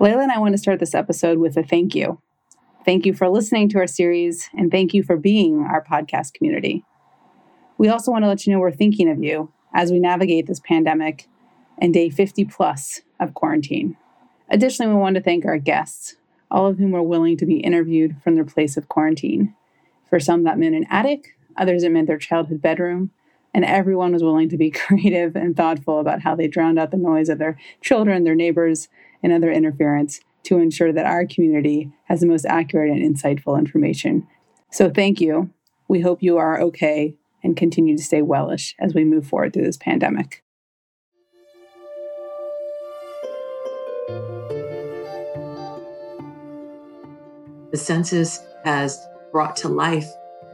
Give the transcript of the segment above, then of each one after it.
Layla and I want to start this episode with a thank you. Thank you for listening to our series, and thank you for being our podcast community. We also want to let you know we're thinking of you as we navigate this pandemic and day 50 plus of quarantine. Additionally, we want to thank our guests, all of whom were willing to be interviewed from their place of quarantine. For some, that meant an attic, others, it meant their childhood bedroom, and everyone was willing to be creative and thoughtful about how they drowned out the noise of their children, their neighbors, and other interference to ensure that our community has the most accurate and insightful information. So, thank you. We hope you are okay and continue to stay wellish as we move forward through this pandemic. The census has brought to life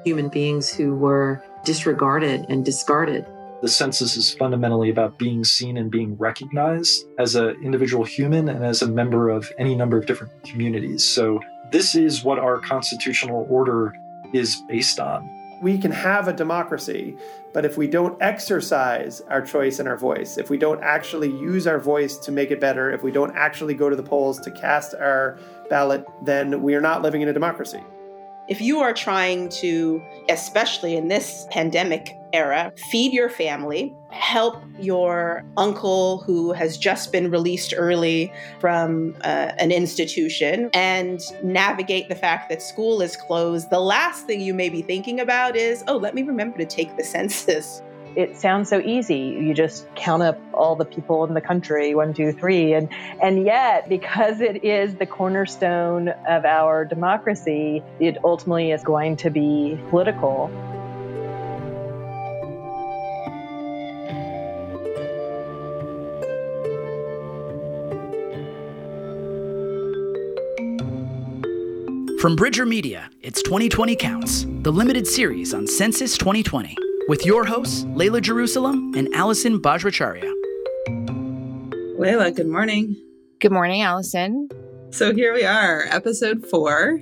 human beings who were disregarded and discarded. The census is fundamentally about being seen and being recognized as an individual human and as a member of any number of different communities. So, this is what our constitutional order is based on. We can have a democracy, but if we don't exercise our choice and our voice, if we don't actually use our voice to make it better, if we don't actually go to the polls to cast our ballot, then we are not living in a democracy. If you are trying to, especially in this pandemic era, feed your family, help your uncle who has just been released early from uh, an institution, and navigate the fact that school is closed, the last thing you may be thinking about is, oh, let me remember to take the census it sounds so easy. You just count up all the people in the country, one, two, three. And, and yet, because it is the cornerstone of our democracy, it ultimately is going to be political. From Bridger Media, it's 2020 Counts, the limited series on Census 2020 with your hosts, Layla Jerusalem and Allison Bajracharya. Layla, good morning. Good morning, Allison. So here we are, episode four.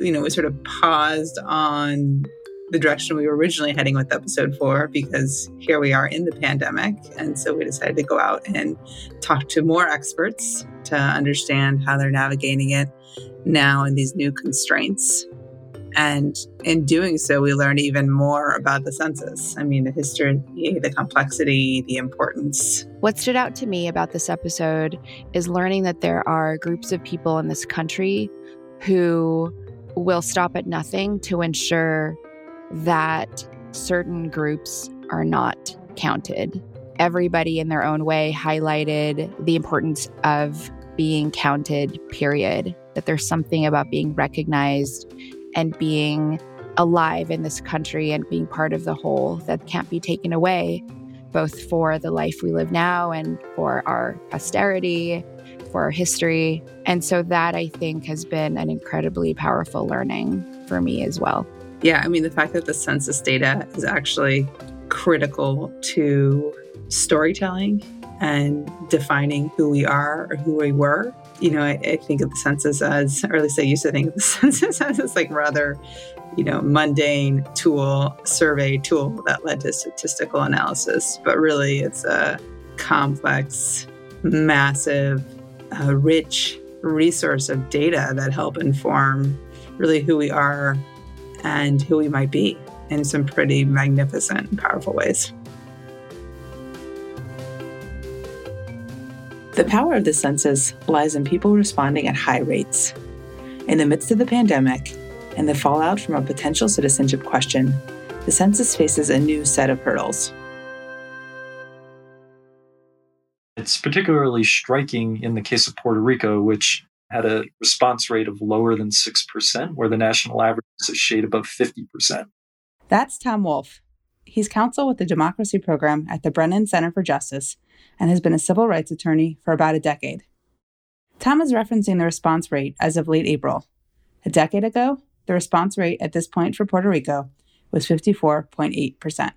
You know, we sort of paused on the direction we were originally heading with episode four because here we are in the pandemic. And so we decided to go out and talk to more experts to understand how they're navigating it now in these new constraints. And in doing so, we learn even more about the census. I mean, the history, the complexity, the importance. What stood out to me about this episode is learning that there are groups of people in this country who will stop at nothing to ensure that certain groups are not counted. Everybody in their own way highlighted the importance of being counted, period. That there's something about being recognized and being alive in this country and being part of the whole that can't be taken away, both for the life we live now and for our posterity, for our history. And so that I think has been an incredibly powerful learning for me as well. Yeah, I mean, the fact that the census data is actually critical to storytelling and defining who we are or who we were you know, I, I, think of the census as, or at least I used to think of the census as this like rather, you know, mundane tool, survey tool that led to statistical analysis. But really, it's a complex, massive, uh, rich resource of data that help inform really who we are and who we might be in some pretty magnificent and powerful ways. The power of the census lies in people responding at high rates. In the midst of the pandemic and the fallout from a potential citizenship question, the census faces a new set of hurdles. It's particularly striking in the case of Puerto Rico, which had a response rate of lower than 6%, where the national average is a shade above 50%. That's Tom Wolf. He's counsel with the Democracy Program at the Brennan Center for Justice and has been a civil rights attorney for about a decade. Tom is referencing the response rate as of late April. A decade ago, the response rate at this point for Puerto Rico was 54.8%.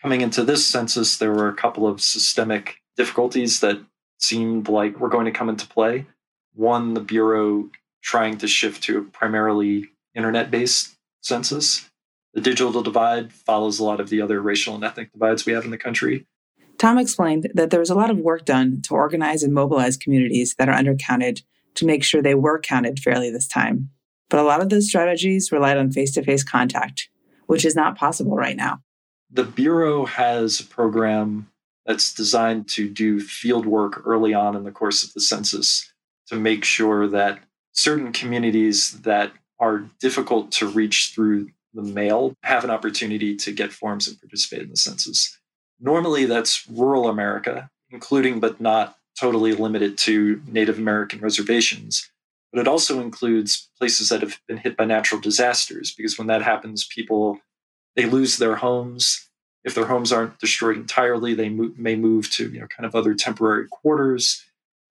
Coming into this census, there were a couple of systemic difficulties that seemed like were going to come into play. One, the Bureau trying to shift to a primarily internet based census. The digital divide follows a lot of the other racial and ethnic divides we have in the country. Tom explained that there was a lot of work done to organize and mobilize communities that are undercounted to make sure they were counted fairly this time. But a lot of those strategies relied on face to face contact, which is not possible right now. The Bureau has a program that's designed to do field work early on in the course of the census to make sure that certain communities that are difficult to reach through the mail have an opportunity to get forms and participate in the census. Normally, that's rural America, including but not totally limited to Native American reservations. But it also includes places that have been hit by natural disasters, because when that happens, people they lose their homes. If their homes aren't destroyed entirely, they mo- may move to you know kind of other temporary quarters.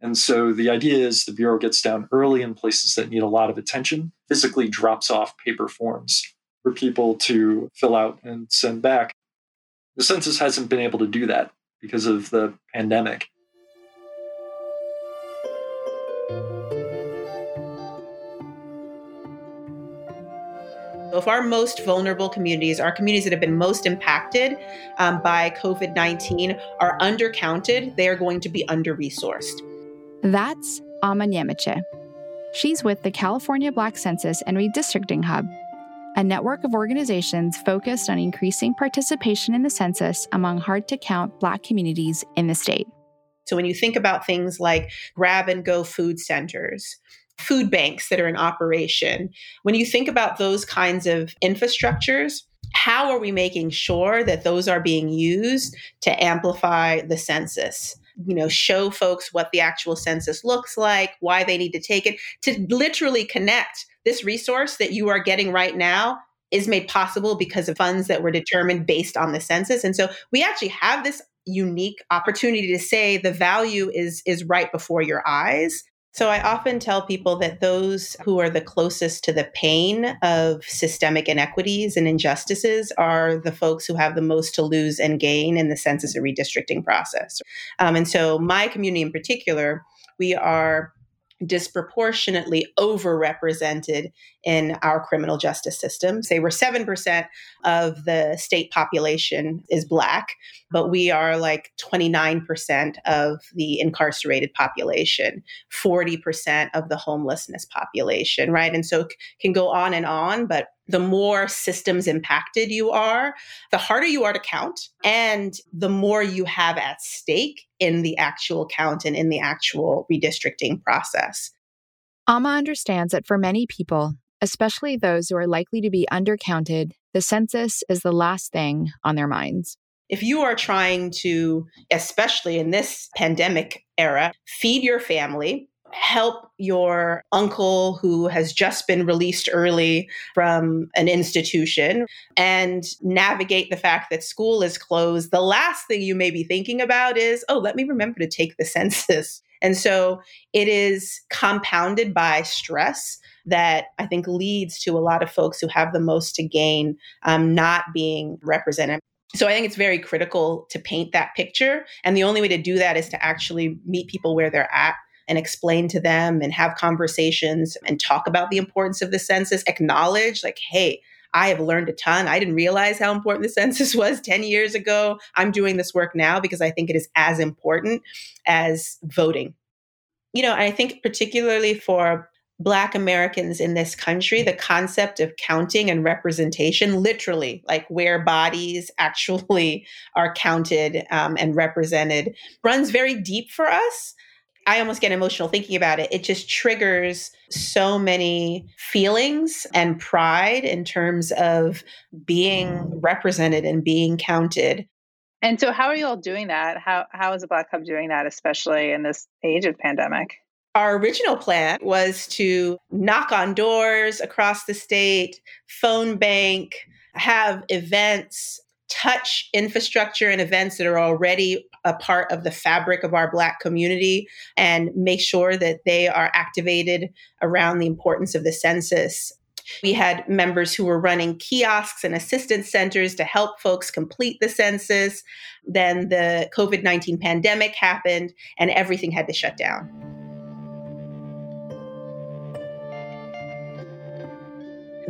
And so the idea is the Bureau gets down early in places that need a lot of attention, physically drops off paper forms for people to fill out and send back. The census hasn't been able to do that because of the pandemic. So, If our most vulnerable communities, our communities that have been most impacted um, by COVID 19, are undercounted, they are going to be under resourced. That's Ama Nyamekye. She's with the California Black Census and Redistricting Hub, a network of organizations focused on increasing participation in the census among hard to count Black communities in the state. So, when you think about things like grab and go food centers, food banks that are in operation. When you think about those kinds of infrastructures, how are we making sure that those are being used to amplify the census? You know, show folks what the actual census looks like, why they need to take it, to literally connect this resource that you are getting right now is made possible because of funds that were determined based on the census. And so we actually have this unique opportunity to say the value is is right before your eyes so I often tell people that those who are the closest to the pain of systemic inequities and injustices are the folks who have the most to lose and gain in the census and redistricting process. Um, and so my community in particular, we are disproportionately overrepresented in our criminal justice system. Say we're 7% of the state population is Black, but we are like 29% of the incarcerated population, 40% of the homelessness population, right? And so it can go on and on, but the more systems impacted you are, the harder you are to count, and the more you have at stake in the actual count and in the actual redistricting process. Ama understands that for many people, especially those who are likely to be undercounted, the census is the last thing on their minds. If you are trying to, especially in this pandemic era, feed your family, help your uncle who has just been released early from an institution and navigate the fact that school is closed, the last thing you may be thinking about is, oh, let me remember to take the census. And so it is compounded by stress that I think leads to a lot of folks who have the most to gain um, not being represented. So I think it's very critical to paint that picture. And the only way to do that is to actually meet people where they're at and explain to them and have conversations and talk about the importance of the census, acknowledge, like, hey, I have learned a ton. I didn't realize how important the census was 10 years ago. I'm doing this work now because I think it is as important as voting. You know, I think particularly for Black Americans in this country, the concept of counting and representation, literally, like where bodies actually are counted um, and represented, runs very deep for us. I almost get emotional thinking about it. It just triggers so many feelings and pride in terms of being represented and being counted. And so, how are you all doing that? How how is the Black Hub doing that, especially in this age of pandemic? Our original plan was to knock on doors across the state, phone bank, have events, touch infrastructure and events that are already a part of the fabric of our Black community and make sure that they are activated around the importance of the census. We had members who were running kiosks and assistance centers to help folks complete the census. Then the COVID 19 pandemic happened and everything had to shut down.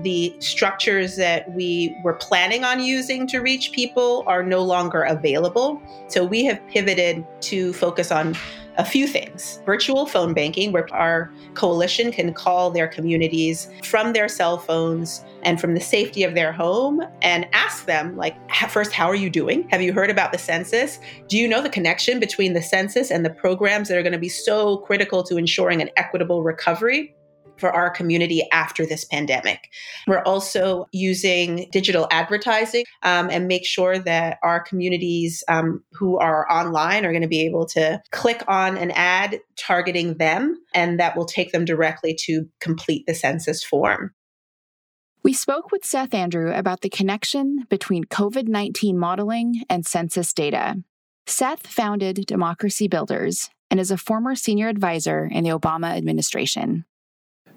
The structures that we were planning on using to reach people are no longer available. So we have pivoted to focus on a few things. virtual phone banking, where our coalition can call their communities from their cell phones and from the safety of their home and ask them, like, first, how are you doing? Have you heard about the census? Do you know the connection between the census and the programs that are going to be so critical to ensuring an equitable recovery? For our community after this pandemic. We're also using digital advertising um, and make sure that our communities um, who are online are going to be able to click on an ad targeting them, and that will take them directly to complete the census form. We spoke with Seth Andrew about the connection between COVID 19 modeling and census data. Seth founded Democracy Builders and is a former senior advisor in the Obama administration.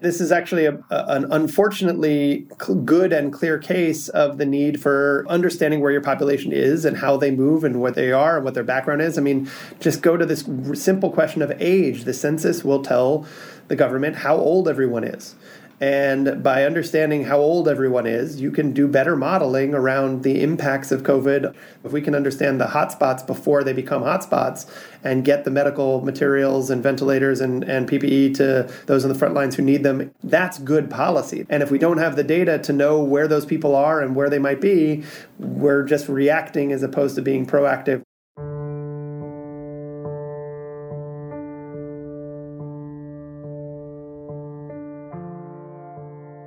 This is actually a, an unfortunately good and clear case of the need for understanding where your population is and how they move and what they are and what their background is. I mean, just go to this simple question of age. The census will tell the government how old everyone is. And by understanding how old everyone is, you can do better modeling around the impacts of COVID. If we can understand the hotspots before they become hotspots and get the medical materials and ventilators and, and PPE to those on the front lines who need them, that's good policy. And if we don't have the data to know where those people are and where they might be, we're just reacting as opposed to being proactive.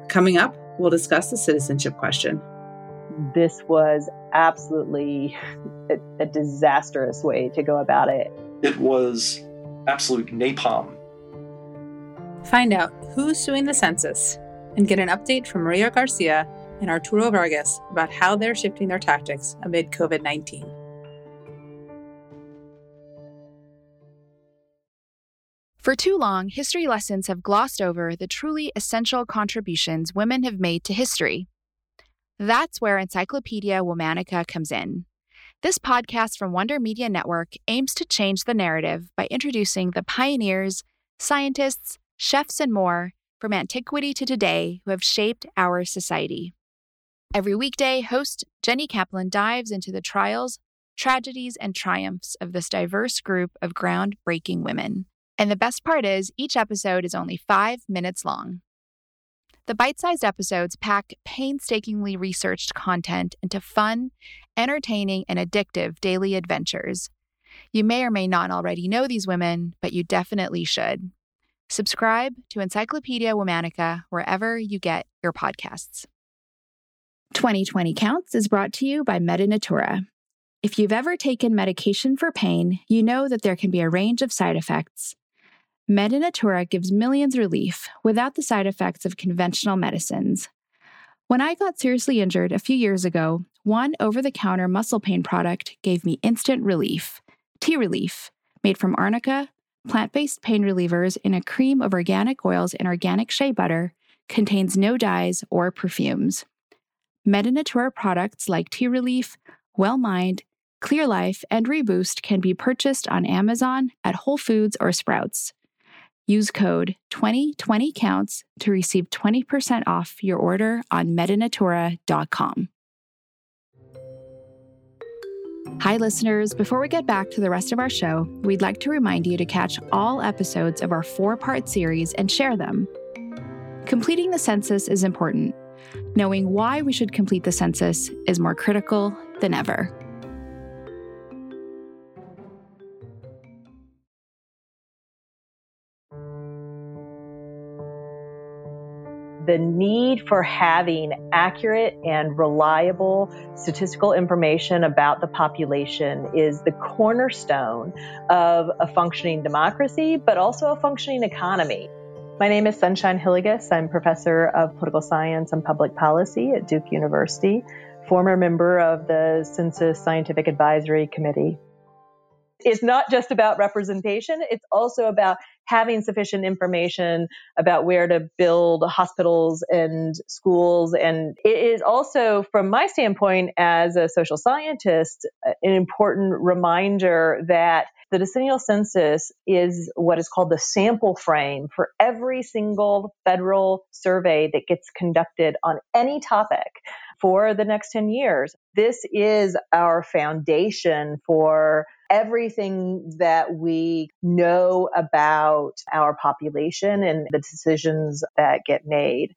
Coming up, we'll discuss the citizenship question. This was absolutely a, a disastrous way to go about it. It was absolute napalm. Find out who's suing the census and get an update from Maria Garcia and Arturo Vargas about how they're shifting their tactics amid COVID 19. For too long, history lessons have glossed over the truly essential contributions women have made to history. That's where Encyclopedia Womanica comes in. This podcast from Wonder Media Network aims to change the narrative by introducing the pioneers, scientists, chefs, and more from antiquity to today who have shaped our society. Every weekday, host Jenny Kaplan dives into the trials, tragedies, and triumphs of this diverse group of groundbreaking women. And the best part is, each episode is only five minutes long. The bite sized episodes pack painstakingly researched content into fun, entertaining, and addictive daily adventures. You may or may not already know these women, but you definitely should. Subscribe to Encyclopedia Womanica wherever you get your podcasts. 2020 Counts is brought to you by MediNatura. If you've ever taken medication for pain, you know that there can be a range of side effects. MediNatura gives millions relief without the side effects of conventional medicines. When I got seriously injured a few years ago, one over the counter muscle pain product gave me instant relief T Relief, made from arnica, plant based pain relievers in a cream of organic oils and organic shea butter, contains no dyes or perfumes. MediNatura products like T Relief, Well Mind, Clear Life, and Reboost can be purchased on Amazon, at Whole Foods, or Sprouts. Use code 2020counts to receive 20% off your order on medinatura.com. Hi, listeners. Before we get back to the rest of our show, we'd like to remind you to catch all episodes of our four part series and share them. Completing the census is important. Knowing why we should complete the census is more critical than ever. The need for having accurate and reliable statistical information about the population is the cornerstone of a functioning democracy, but also a functioning economy. My name is Sunshine Hillygus. I'm professor of political science and public policy at Duke University, former member of the Census Scientific Advisory Committee. It's not just about representation, it's also about having sufficient information about where to build hospitals and schools. And it is also, from my standpoint as a social scientist, an important reminder that the decennial census is what is called the sample frame for every single federal survey that gets conducted on any topic for the next 10 years. This is our foundation for everything that we know about our population and the decisions that get made.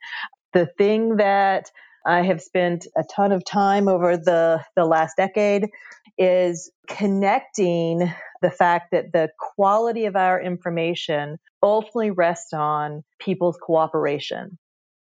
The thing that I have spent a ton of time over the, the last decade is connecting the fact that the quality of our information ultimately rests on people's cooperation.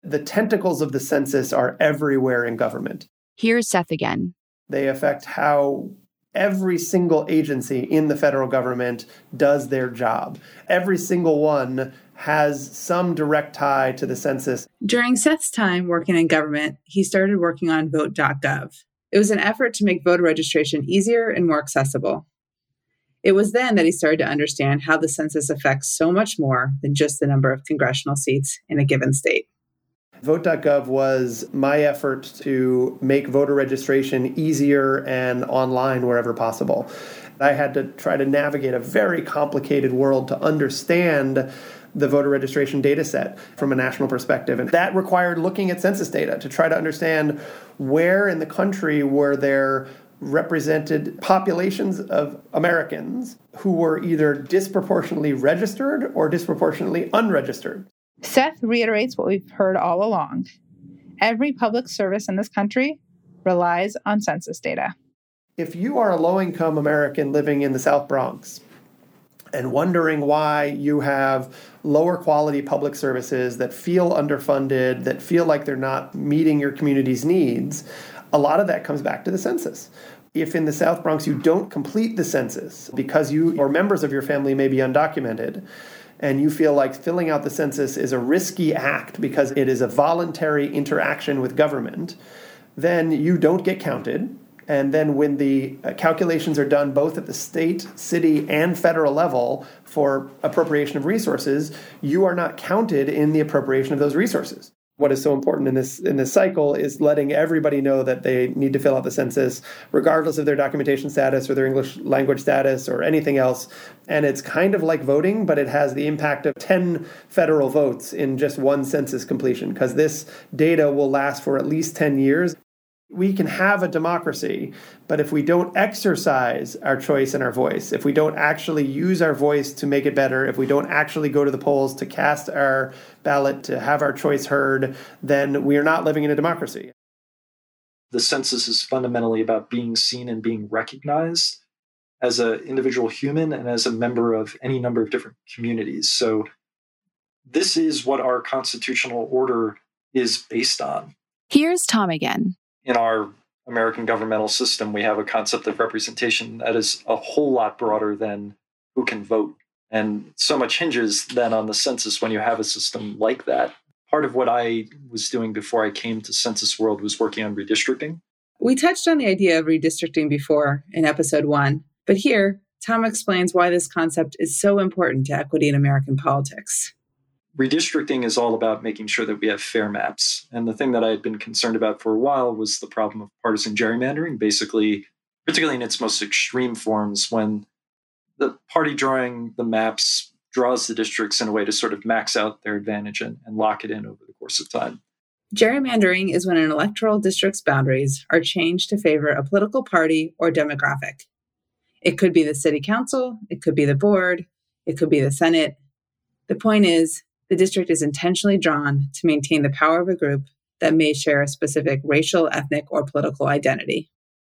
The tentacles of the census are everywhere in government. Here's Seth again. They affect how every single agency in the federal government does their job. Every single one has some direct tie to the census. During Seth's time working in government, he started working on vote.gov. It was an effort to make voter registration easier and more accessible. It was then that he started to understand how the census affects so much more than just the number of congressional seats in a given state. Vote.gov was my effort to make voter registration easier and online wherever possible. I had to try to navigate a very complicated world to understand the voter registration data set from a national perspective. And that required looking at census data to try to understand where in the country were there represented populations of Americans who were either disproportionately registered or disproportionately unregistered. Seth reiterates what we've heard all along. Every public service in this country relies on census data. If you are a low income American living in the South Bronx and wondering why you have lower quality public services that feel underfunded, that feel like they're not meeting your community's needs, a lot of that comes back to the census. If in the South Bronx you don't complete the census because you or members of your family may be undocumented, and you feel like filling out the census is a risky act because it is a voluntary interaction with government, then you don't get counted. And then when the uh, calculations are done both at the state, city, and federal level for appropriation of resources, you are not counted in the appropriation of those resources what is so important in this in this cycle is letting everybody know that they need to fill out the census regardless of their documentation status or their english language status or anything else. And it's kind of like voting but it has the impact of 10 federal votes in just one census completion because this data will last for at least 10 years we can have a democracy, but if we don't exercise our choice and our voice, if we don't actually use our voice to make it better, if we don't actually go to the polls to cast our ballot, to have our choice heard, then we are not living in a democracy. The census is fundamentally about being seen and being recognized as an individual human and as a member of any number of different communities. So, this is what our constitutional order is based on. Here's Tom again in our American governmental system, we have a concept of representation that is a whole lot broader than who can vote. And so much hinges then on the census when you have a system like that. Part of what I was doing before I came to Census World was working on redistricting. We touched on the idea of redistricting before in episode one, but here, Tom explains why this concept is so important to equity in American politics redistricting is all about making sure that we have fair maps. And the thing that I had been concerned about for a while was the problem of partisan gerrymandering, basically, particularly in its most extreme forms, when the party drawing the maps draws the districts in a way to sort of max out their advantage and, and lock it in over the course of time. Gerrymandering is when an electoral district's boundaries are changed to favor a political party or demographic. It could be the city council, it could be the board, it could be the Senate. The point is, the district is intentionally drawn to maintain the power of a group that may share a specific racial, ethnic, or political identity.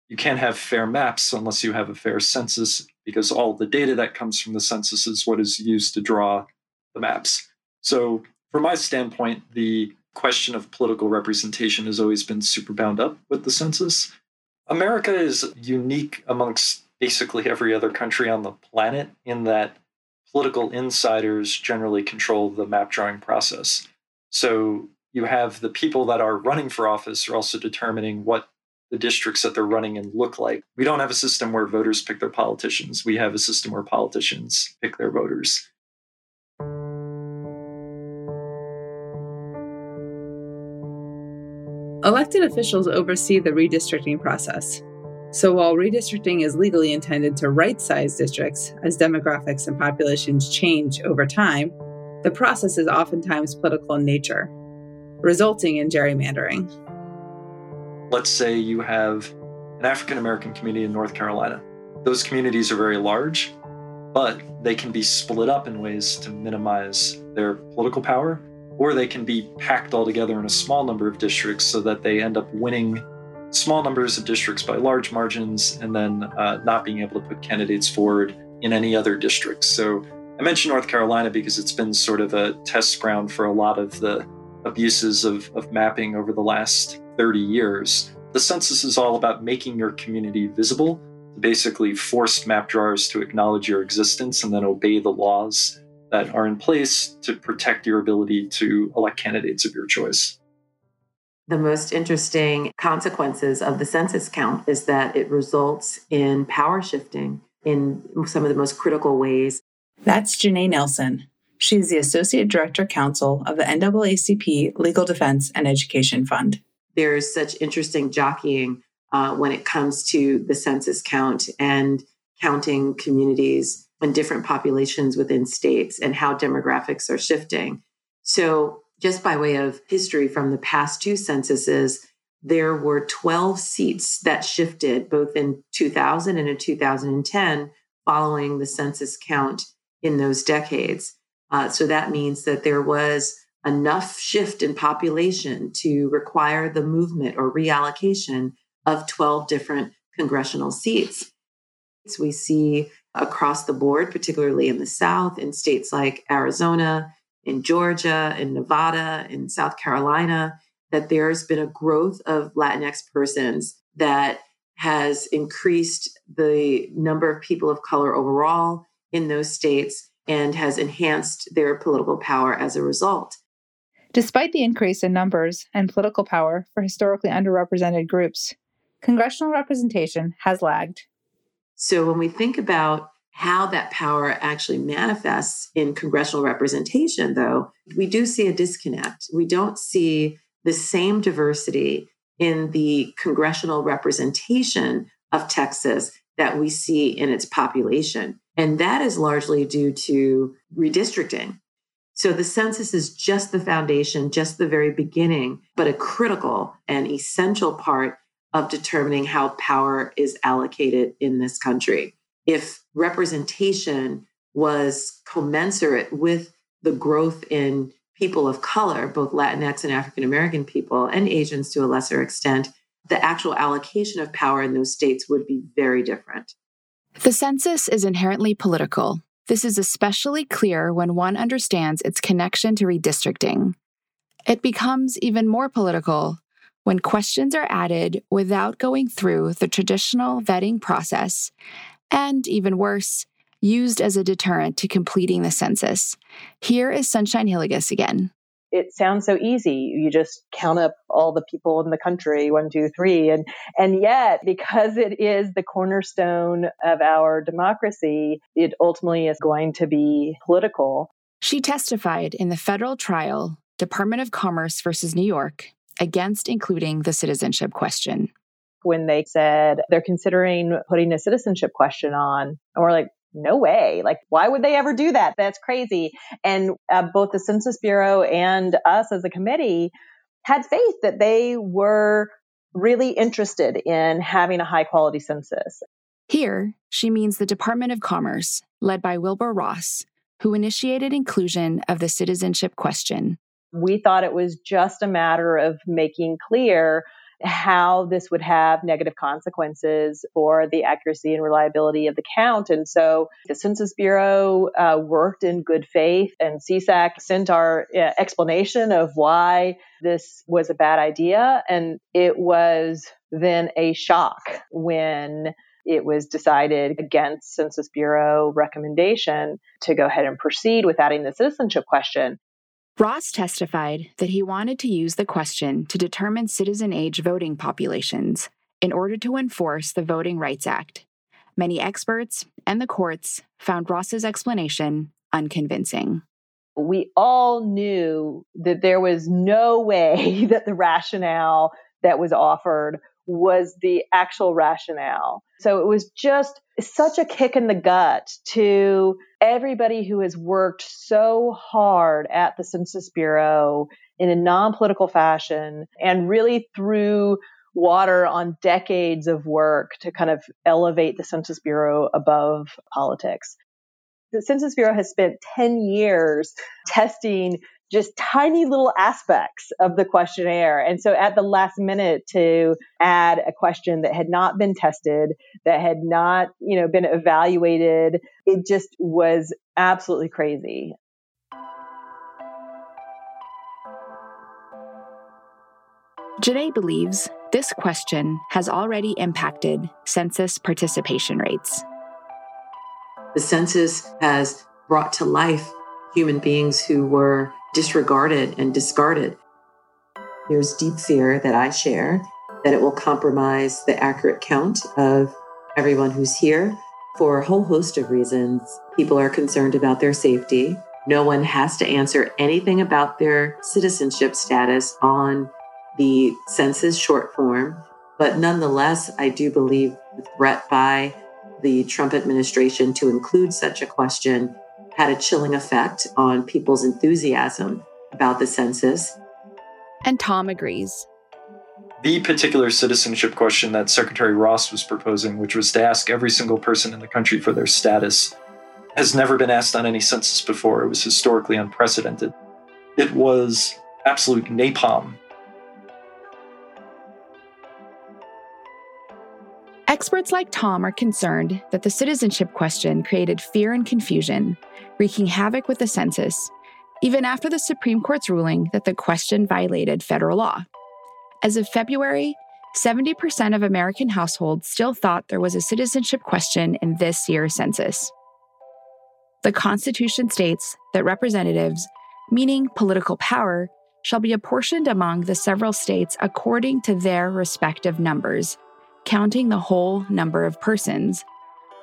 You can't have fair maps unless you have a fair census, because all the data that comes from the census is what is used to draw the maps. So, from my standpoint, the question of political representation has always been super bound up with the census. America is unique amongst basically every other country on the planet in that political insiders generally control the map drawing process. So you have the people that are running for office are also determining what the districts that they're running in look like. We don't have a system where voters pick their politicians. We have a system where politicians pick their voters. Elected officials oversee the redistricting process. So while redistricting is legally intended to right size districts as demographics and populations change over time, the process is oftentimes political in nature, resulting in gerrymandering. Let's say you have an African American community in North Carolina. Those communities are very large, but they can be split up in ways to minimize their political power, or they can be packed all together in a small number of districts so that they end up winning small numbers of districts by large margins and then uh, not being able to put candidates forward in any other districts. So I mentioned North Carolina because it's been sort of a test ground for a lot of the abuses of, of mapping over the last 30 years. The census is all about making your community visible, basically force map drawers to acknowledge your existence and then obey the laws that are in place to protect your ability to elect candidates of your choice. The most interesting consequences of the census count is that it results in power shifting in some of the most critical ways. That's Janai Nelson. She is the Associate Director Counsel of the NAACP Legal Defense and Education Fund. There's such interesting jockeying uh, when it comes to the census count and counting communities and different populations within states and how demographics are shifting. So, just by way of history from the past two censuses, there were 12 seats that shifted both in 2000 and in 2010 following the census count in those decades. Uh, so that means that there was enough shift in population to require the movement or reallocation of 12 different congressional seats. We see across the board, particularly in the South, in states like Arizona, in Georgia, in Nevada, in South Carolina, that there's been a growth of Latinx persons that has increased the number of people of color overall in those states and has enhanced their political power as a result. Despite the increase in numbers and political power for historically underrepresented groups, congressional representation has lagged. So when we think about how that power actually manifests in congressional representation, though, we do see a disconnect. We don't see the same diversity in the congressional representation of Texas that we see in its population. And that is largely due to redistricting. So the census is just the foundation, just the very beginning, but a critical and essential part of determining how power is allocated in this country. If representation was commensurate with the growth in people of color, both Latinx and African American people, and Asians to a lesser extent, the actual allocation of power in those states would be very different. The census is inherently political. This is especially clear when one understands its connection to redistricting. It becomes even more political when questions are added without going through the traditional vetting process, and even worse, used as a deterrent to completing the census. Here is Sunshine Hillygus again. It sounds so easy. You just count up all the people in the country, one, two, three. And, and yet, because it is the cornerstone of our democracy, it ultimately is going to be political. She testified in the federal trial, Department of Commerce versus New York, against including the citizenship question when they said they're considering putting a citizenship question on. And we're like, no way. Like, why would they ever do that? That's crazy. And uh, both the Census Bureau and us as a committee had faith that they were really interested in having a high quality census. Here, she means the Department of Commerce, led by Wilbur Ross, who initiated inclusion of the citizenship question. We thought it was just a matter of making clear how this would have negative consequences for the accuracy and reliability of the count. And so the Census Bureau uh, worked in good faith, and CSAC sent our uh, explanation of why this was a bad idea. And it was then a shock when it was decided against Census Bureau recommendation to go ahead and proceed with adding the citizenship question. Ross testified that he wanted to use the question to determine citizen age voting populations in order to enforce the Voting Rights Act. Many experts and the courts found Ross's explanation unconvincing. We all knew that there was no way that the rationale that was offered was the actual rationale. So it was just such a kick in the gut to everybody who has worked so hard at the Census Bureau in a non political fashion and really threw water on decades of work to kind of elevate the Census Bureau above politics. The Census Bureau has spent 10 years testing just tiny little aspects of the questionnaire. And so at the last minute to add a question that had not been tested, that had not, you know, been evaluated, it just was absolutely crazy. Janai believes this question has already impacted census participation rates. The census has brought to life human beings who were disregarded and discarded. There's deep fear that I share that it will compromise the accurate count of everyone who's here for a whole host of reasons. People are concerned about their safety. No one has to answer anything about their citizenship status on the census short form. But nonetheless, I do believe the threat by the Trump administration to include such a question had a chilling effect on people's enthusiasm about the census. And Tom agrees. The particular citizenship question that Secretary Ross was proposing, which was to ask every single person in the country for their status, has never been asked on any census before. It was historically unprecedented. It was absolute napalm Experts like Tom are concerned that the citizenship question created fear and confusion, wreaking havoc with the census, even after the Supreme Court's ruling that the question violated federal law. As of February, 70% of American households still thought there was a citizenship question in this year's census. The Constitution states that representatives, meaning political power, shall be apportioned among the several states according to their respective numbers counting the whole number of persons.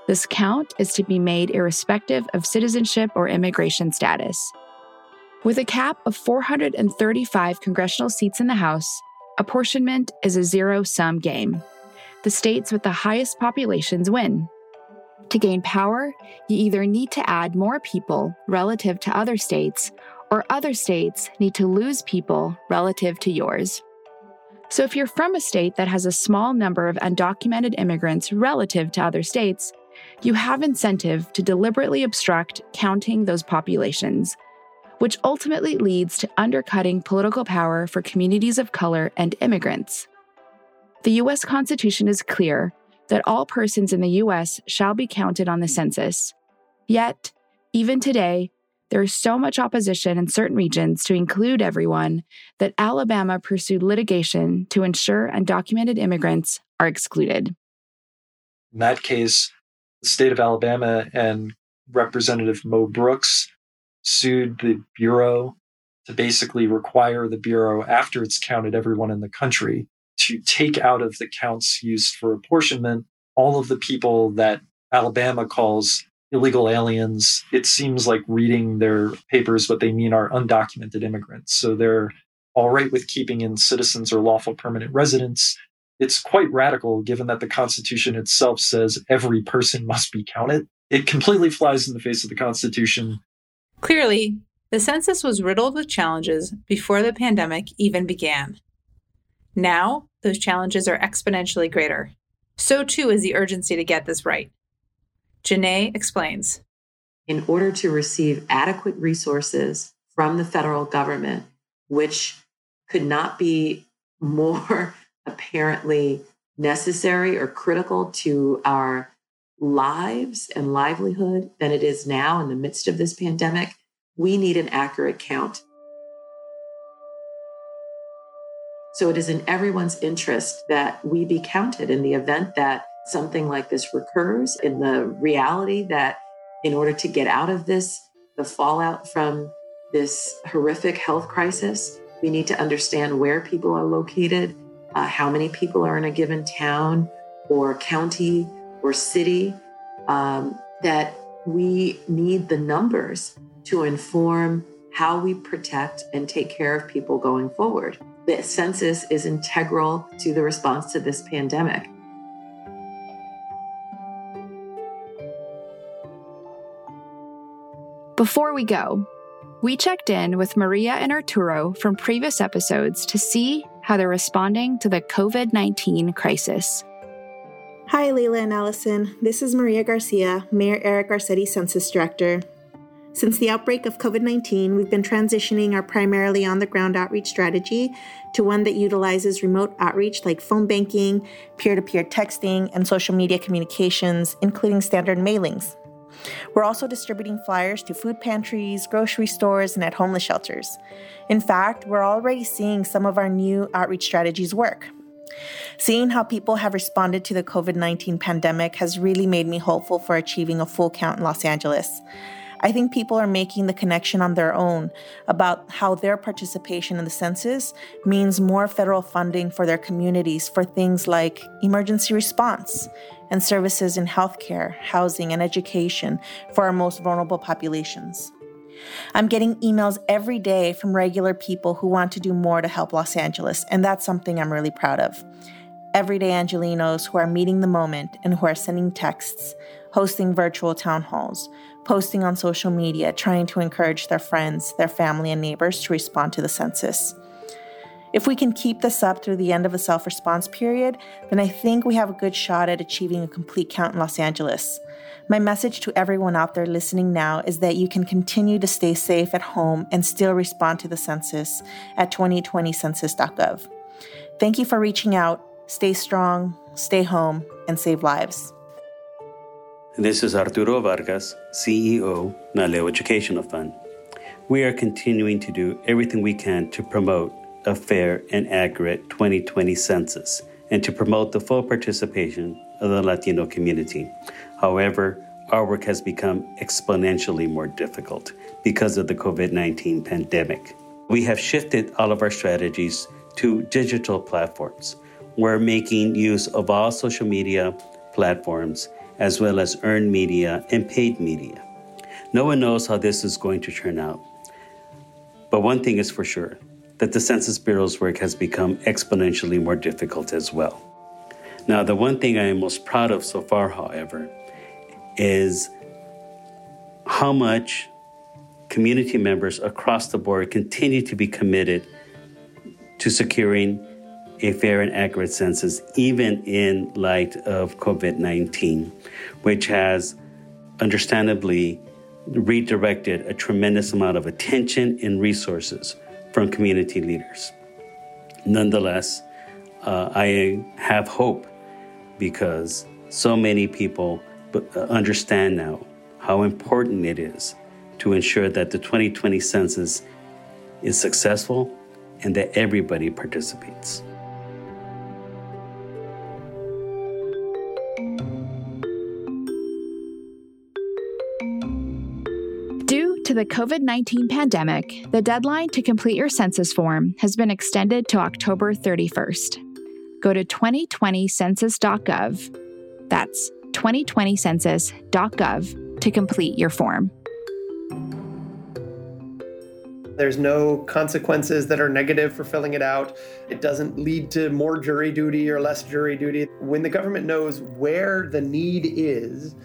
This count is to be made irrespective of citizenship or immigration status. With a cap of 435 congressional seats in the House, apportionment is a zero sum game. The states with the highest populations win. To gain power, you either need to add more people relative to other states, or other states need to lose people relative to yours. So, if you're from a state that has a small number of undocumented immigrants relative to other states, you have incentive to deliberately obstruct counting those populations, which ultimately leads to undercutting political power for communities of color and immigrants. The U.S. Constitution is clear that all persons in the U.S. shall be counted on the census. Yet, even today, there is so much opposition in certain regions to include everyone that Alabama pursued litigation to ensure undocumented immigrants are excluded. In that case, state of Alabama and Representative Mo Brooks sued the Bureau to basically require the Bureau, after it's counted everyone in the country, to take out of the counts used for apportionment all of the people that Alabama calls illegal aliens, it seems like reading their papers, what they mean are undocumented immigrants. So they're all right with keeping in citizens or lawful permanent residents. It's quite radical given that the Constitution itself says every person must be counted. It completely flies in the face of the Constitution. Clearly, the census was riddled with challenges before the pandemic even began. Now, those challenges are exponentially greater. So too is the urgency to get this right. Janai explains. In order to receive adequate resources from the federal government, which could not be more apparently necessary or critical to our lives and livelihood than it is now in the midst of this pandemic, we need an accurate count. So it is in everyone's interest that we be counted in the event that something like this recurs, in the reality that in order to get out of this, the fallout from this horrific health crisis, we need to understand where people are located, uh, how many people are in a given town or county or city, um, that we need the numbers to inform how we protect and take care of people going forward. The census is integral to the response to this pandemic. Before we go, we checked in with Maria and Arturo from previous episodes to see how they're responding to the COVID 19 crisis. Hi, Layla and Allison. This is Maria Garcia, Mayor Eric Garcetti Census Director. Since the outbreak of COVID 19, we've been transitioning our primarily on the ground outreach strategy to one that utilizes remote outreach like phone banking, peer to peer texting, and social media communications, including standard mailings. We're also distributing flyers to food pantries, grocery stores, and at homeless shelters. In fact, we're already seeing some of our new outreach strategies work. Seeing how people have responded to the COVID 19 pandemic has really made me hopeful for achieving a full count in Los Angeles. I think people are making the connection on their own about how their participation in the census means more federal funding for their communities for things like emergency response and services in healthcare, housing, and education for our most vulnerable populations. I'm getting emails every day from regular people who want to do more to help Los Angeles, and that's something I'm really proud of. Everyday Angelenos who are meeting the moment and who are sending texts, hosting virtual town halls, posting on social media, trying to encourage their friends, their family, and neighbors to respond to the census. If we can keep this up through the end of the self response period, then I think we have a good shot at achieving a complete count in Los Angeles. My message to everyone out there listening now is that you can continue to stay safe at home and still respond to the census at 2020census.gov. Thank you for reaching out. Stay strong, stay home, and save lives. This is Arturo Vargas, CEO, Naleo Educational Fund. We are continuing to do everything we can to promote a fair and accurate 2020 census and to promote the full participation of the Latino community. However, our work has become exponentially more difficult because of the COVID 19 pandemic. We have shifted all of our strategies to digital platforms. We're making use of all social media platforms as well as earned media and paid media. No one knows how this is going to turn out. But one thing is for sure that the Census Bureau's work has become exponentially more difficult as well. Now, the one thing I am most proud of so far, however, is how much community members across the board continue to be committed to securing a fair and accurate census, even in light of COVID 19, which has understandably redirected a tremendous amount of attention and resources from community leaders. Nonetheless, uh, I have hope because so many people uh, understand now how important it is to ensure that the 2020 census is successful and that everybody participates. The COVID 19 pandemic, the deadline to complete your census form has been extended to October 31st. Go to 2020census.gov. That's 2020census.gov to complete your form. There's no consequences that are negative for filling it out. It doesn't lead to more jury duty or less jury duty. When the government knows where the need is,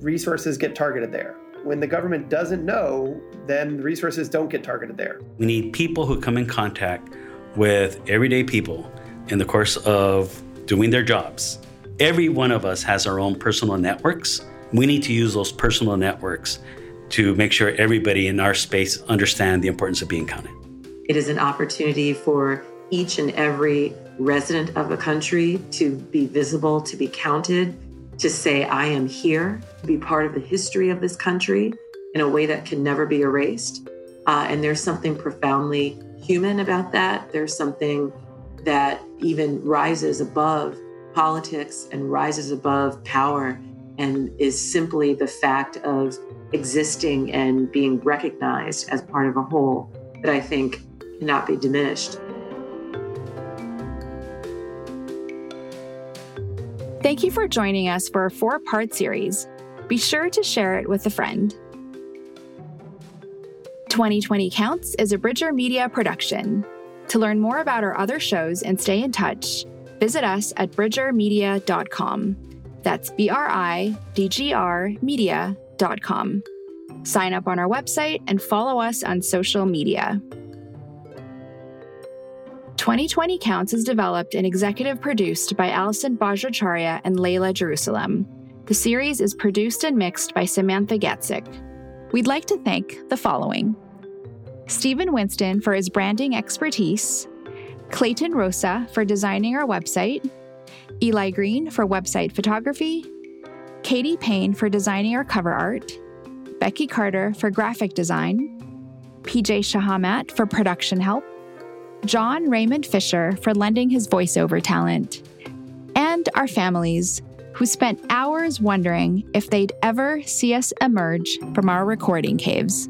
resources get targeted there. When the government doesn't know, then resources don't get targeted there. We need people who come in contact with everyday people in the course of doing their jobs Every one of us has our own personal networks. We need to use those personal networks to make sure everybody in our space understand the importance of being counted. It is an opportunity for each and every resident of a country to be visible, to be counted, to say, I am here, to be part of the history of this country in a way that can never be erased. Uh, and there's something profoundly human about that. There's something that even rises above politics and rises above power and is simply the fact of existing and being recognized as part of a whole that I think cannot be diminished. Thank you for joining us for a four part series. Be sure to share it with a friend. 2020 Counts is a Bridgr Media production. To learn more about our other shows and stay in touch, visit us at bridgrmedia.com. That's B R I D G R media.com. Sign up on our website and follow us on social media. 2020 Counts is developed and executive produced by Allison Bajracharya and Layla Jerusalem. The series is produced and mixed by Samantha Gatzik. We'd like to thank the following. Stephen Winston for his branding expertise, Clayton Rosa for designing our website, Eli Green for website photography, Katie Payne for designing our cover art, Becky Carter for graphic design, PJ Shahamat for production help, John Raymond Fisher for lending his voiceover talent, and our families who spent hours wondering if they'd ever see us emerge from our recording caves.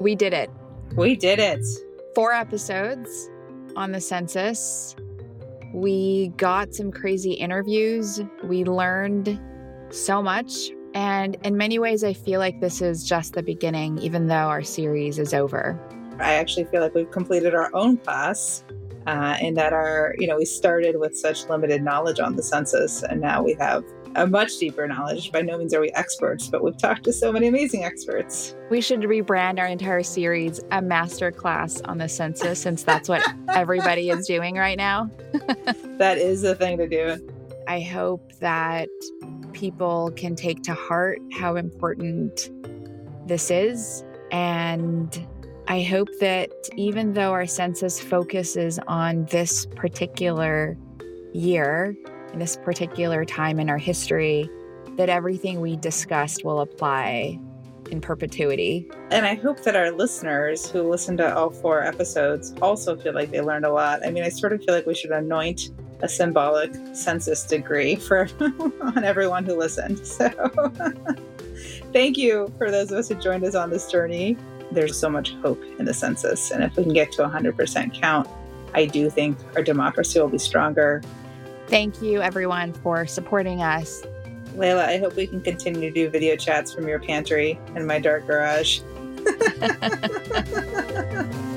We did it. We did it. Four episodes on the census. We got some crazy interviews. We learned so much. And in many ways, I feel like this is just the beginning, even though our series is over. I actually feel like we've completed our own class uh, in that our, you know, we started with such limited knowledge on the census, and now we have a much deeper knowledge. By no means are we experts, but we've talked to so many amazing experts. We should rebrand our entire series a master class on the census, since that's what everybody is doing right now. that is the thing to do. I hope that people can take to heart how important this is. And I hope that even though our census focuses on this particular year, in this particular time in our history, that everything we discussed will apply in perpetuity. And I hope that our listeners who listen to all four episodes also feel like they learned a lot. I mean, I sort of feel like we should anoint a symbolic census degree for on everyone who listened. So thank you for those of us who joined us on this journey. There's so much hope in the census. And if we can get to 100% count, I do think our democracy will be stronger. Thank you, everyone, for supporting us. Layla, I hope we can continue to do video chats from your pantry and my dark garage.